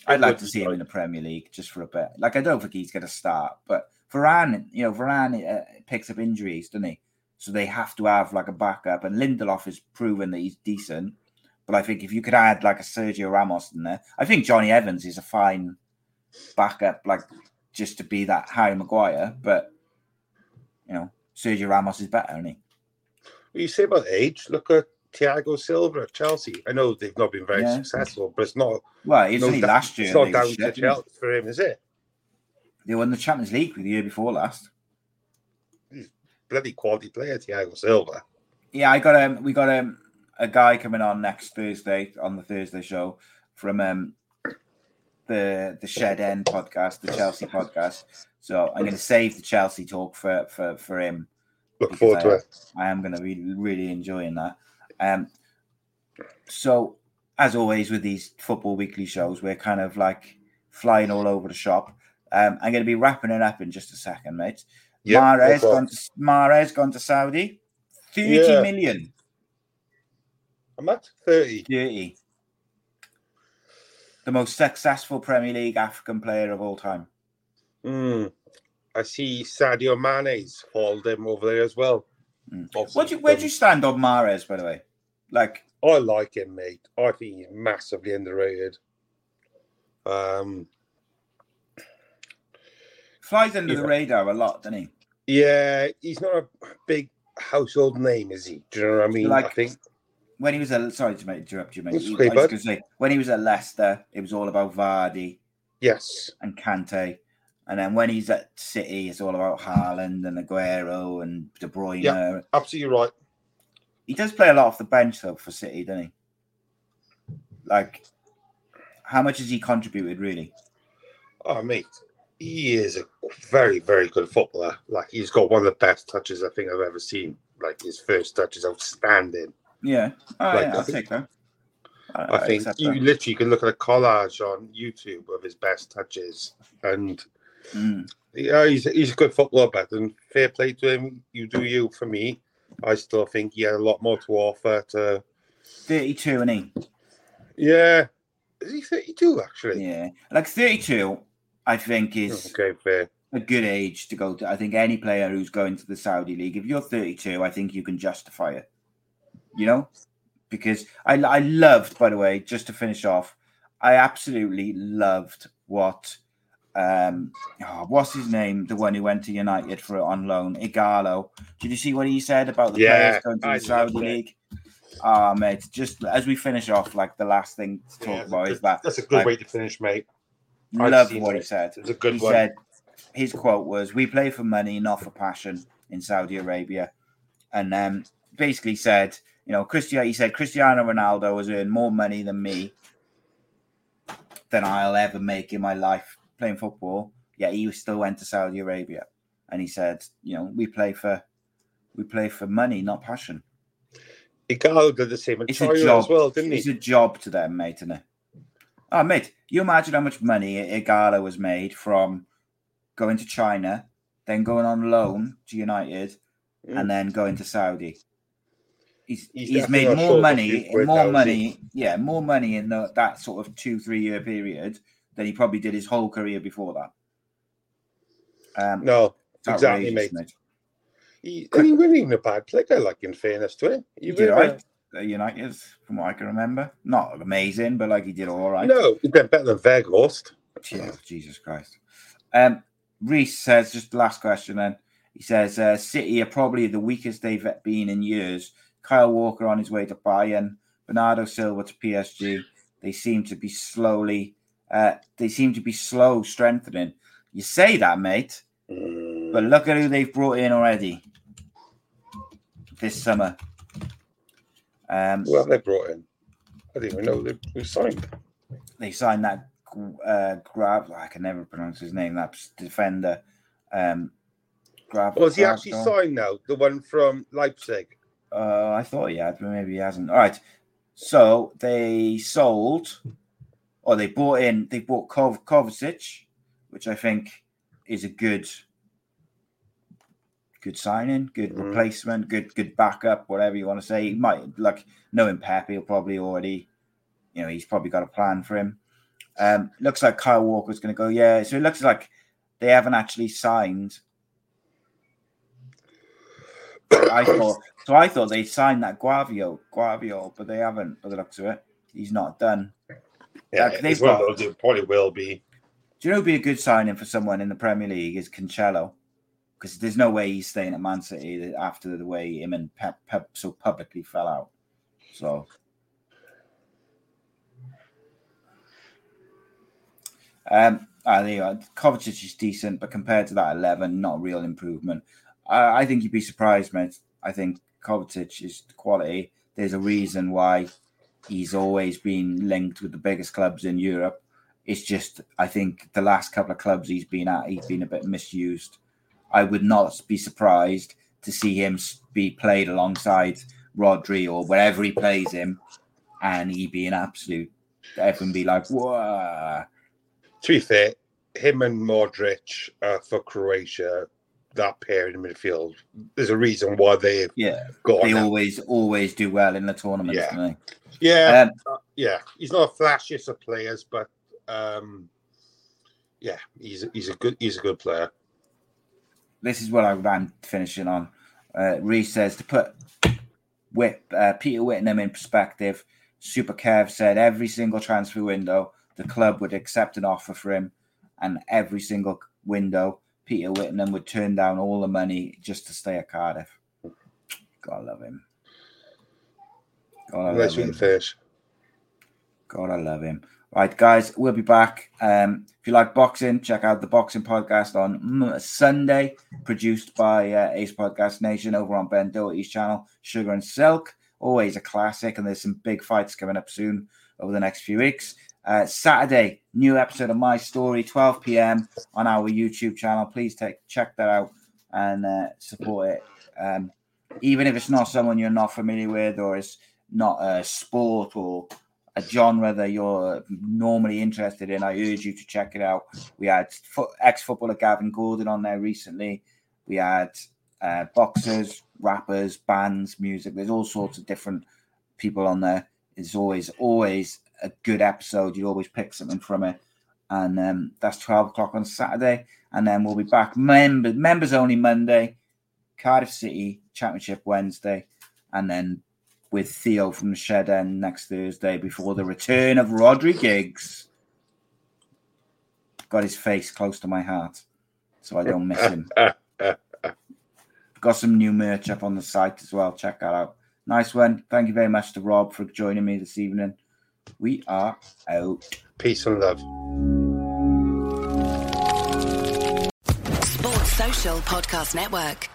I'd like to see him nice. in the Premier League just for a bit. Like I don't think he's going to start, but Varane, you know, Varane uh, picks up injuries, doesn't he? So they have to have like a backup. And Lindelof has proven that he's decent. But I think if you could add like a Sergio Ramos in there, I think Jonny Evans is a fine backup, like just to be that Harry Maguire. But you know, Sergio Ramos is better, isn't he? What you say about age? Look at Thiago Silva at Chelsea. I know they've not been very Yeah. successful, but it's not. Well, it's no only last year. It's not down to? Chelsea for him, is it? They won the Champions League with the year before last. Bloody quality player, Thiago Silva. Yeah, I got um we got um a guy coming on next Thursday on the Thursday show from um the the Shed End podcast, the Chelsea podcast. So I'm going to save the Chelsea talk for for for him. Look forward to I, it. I am going to be really enjoying that. Um, so as always with these football weekly shows, we're kind of like flying all over the shop. Um, I'm going to be wrapping it up in just a second, mate. Yep, Mahrez no gone to Mahrez gone to Saudi. Thirty Yeah. million. I'm at 30. 30. The most successful Premier League African player of all time. Mm. I see Sadio Mane's followed him over there as well. Mm. Obviously, What you, where do you stand on Mahrez, by the way? Like, I like him, mate. I think he's massively underrated. Um, Flies under the radar a lot, doesn't he? yeah, he's not a big household name, is he? Do you know what I mean? I Like- think When he was a sorry to interrupt you, mate. I okay, was say when he was at Leicester, it was all about Vardy yes, and Kante, and then when he's at City, it's all about Haaland and Aguero and De Bruyne. Yeah. absolutely right. He does play a lot off the bench though for City, doesn't he? Like, how much has he contributed really? Oh, mate, he is a very, very good footballer. Like he's got one of the best touches I think I've ever seen. Like his first touch is outstanding. Yeah, oh, Like, yeah I I'll think- take that. I, I think you that. literally can look at a collage on YouTube of his best touches, and Mm. yeah, he's he's a good footballer. But and fair play to him. You do you. For me, I still think he had a lot more to offer. To thirty-two, and he. yeah, is he thirty-two actually? Yeah, like thirty-two, I think is Okay, fair. a good age to go to. I think any player who's going to the Saudi league, if you're 32, I think you can justify it. You know, because I I loved, by the way, just to finish off, I absolutely loved what um oh, what's his name, the one who went to United for it on loan, Ighalo. Did you see what he said about the Yeah, players going to I the Saudi league? Ah, mate, just as we finish off, like the last thing to talk Yeah, about that's, is that that's a good like, way to finish, mate. I've love seen what he said It's a good he one. said his quote was we play for money not for passion in saudi arabia and um basically said you know cristiano he said cristiano ronaldo has earned more money than me than i'll ever make in my life playing football yet he still went to saudi arabia and he said you know we play for we play for money not passion Ighalo did the same in it's a job as well, didn't he? it's he? a job to them mate isn't it oh mate you imagine how much money Ighalo was made from going to china then going on loan to united and then going to saudi he's, He's he's, made more money more now, is he? money yeah more money in the, that sort of two three year period than he probably did his whole career before that um No, exactly, mate. He, and he wasn't even a bad player, like in fairness to him. he was, right united from what i can remember not amazing but like he did all uh, No, he did better than Weghorst. Yeah, Jesus Christ. Um, Reese says, just the last question then. He says, uh, City are probably the weakest they've been in years. Kyle Walker on his way to Bayern, Bernardo Silva to PSG. They seem to be slowly, uh, they seem to be slow strengthening. You say that, mate, Mm. but look at who they've brought in already this summer. Um, Who have they brought in? I didn't even know they were signed. they signed that uh, Grav. I can never pronounce his name. That defender. Um, Grav. Was he actually signed now? The one from Leipzig. Uh, I thought he had, but maybe he hasn't. All right. So they sold, or they bought in. They bought Kov- Kovacic, which I think is a good, good signing, good Mhm. replacement, good good backup, whatever you want to say. He might like knowing Pep, he'll probably already, you know, he's probably got a plan for him. Um, looks like Kyle Walker's going to go. Yeah, so it looks like they haven't actually signed. I thought so. I thought they signed that Guavio, Guavio, but they haven't. By the looks of it, he's not done. Yeah, Like, they've it's one of those, it probably will be. Do you know be a good signing for someone in the Premier League is Cancelo? Because there's no way he's staying at Man City after the way him and Pep, Pep so publicly fell out. So, um, ah, there you are. Kovacic is decent, but compared to that 11, not real improvement. I, I think you'd be surprised, mate. I think Kovacic is the quality. There's a reason why he's always been linked with the biggest clubs in Europe. It's just, I think the last couple of clubs he's been at, he's been a bit misused. I would not be surprised to see him be played alongside Rodri or wherever he plays him, and he be an absolute. Everyone be like, "Whoa!" To be fair, him and Modric uh, for Croatia, that pair in the midfield, there's a reason why they've Yeah, got. they always always do well in the tournaments, Yeah. yeah. Um, uh, yeah. He's not the flashiest of players, but um, yeah, he's he's a good he's a good player. This is what I ran finishing on. Uh, Reese says to put Whip, uh, Peter Whittingham in perspective. Super Kev said every single transfer window, the club would accept an offer for him, and every single window, Peter Whittingham would turn down all the money just to stay at Cardiff. God I love him. God, I love him. fish. God, I love him. Right, guys, we'll be back. Um, if you like boxing, check out the Boxing Podcast on mm, Sunday, produced by uh, Ace Podcast Nation over on Ben Doherty's channel, Sugar and Silk. Always a classic, and there's some big fights coming up soon over the next few weeks. Uh, Saturday, new episode of My Story, 12 p.m. on our YouTube channel. Please take check that out and uh, support it. Um, even if it's not someone you're not familiar with, or it's not a sport or a genre that you're normally interested in, I urge you to check it out. We had fo- ex-footballer Gavin Gordon on there recently. We had uh, boxers, rappers, bands, music. There's all sorts of different people on there. It's always, always a good episode. You always pick something from it. And um, that's 12 o'clock on Saturday. And then we'll be back member, members only Monday, Cardiff City Championship Wednesday, and then with Theo from the Shed End next Thursday before the return of Rodri Giggs. Got his face close to my heart, so I don't miss him. Got some new merch up on the site as well. Check that out. Nice one. Thank you very much to Rob for joining me this evening. We are out. Peace and love. Sports Social Podcast Network.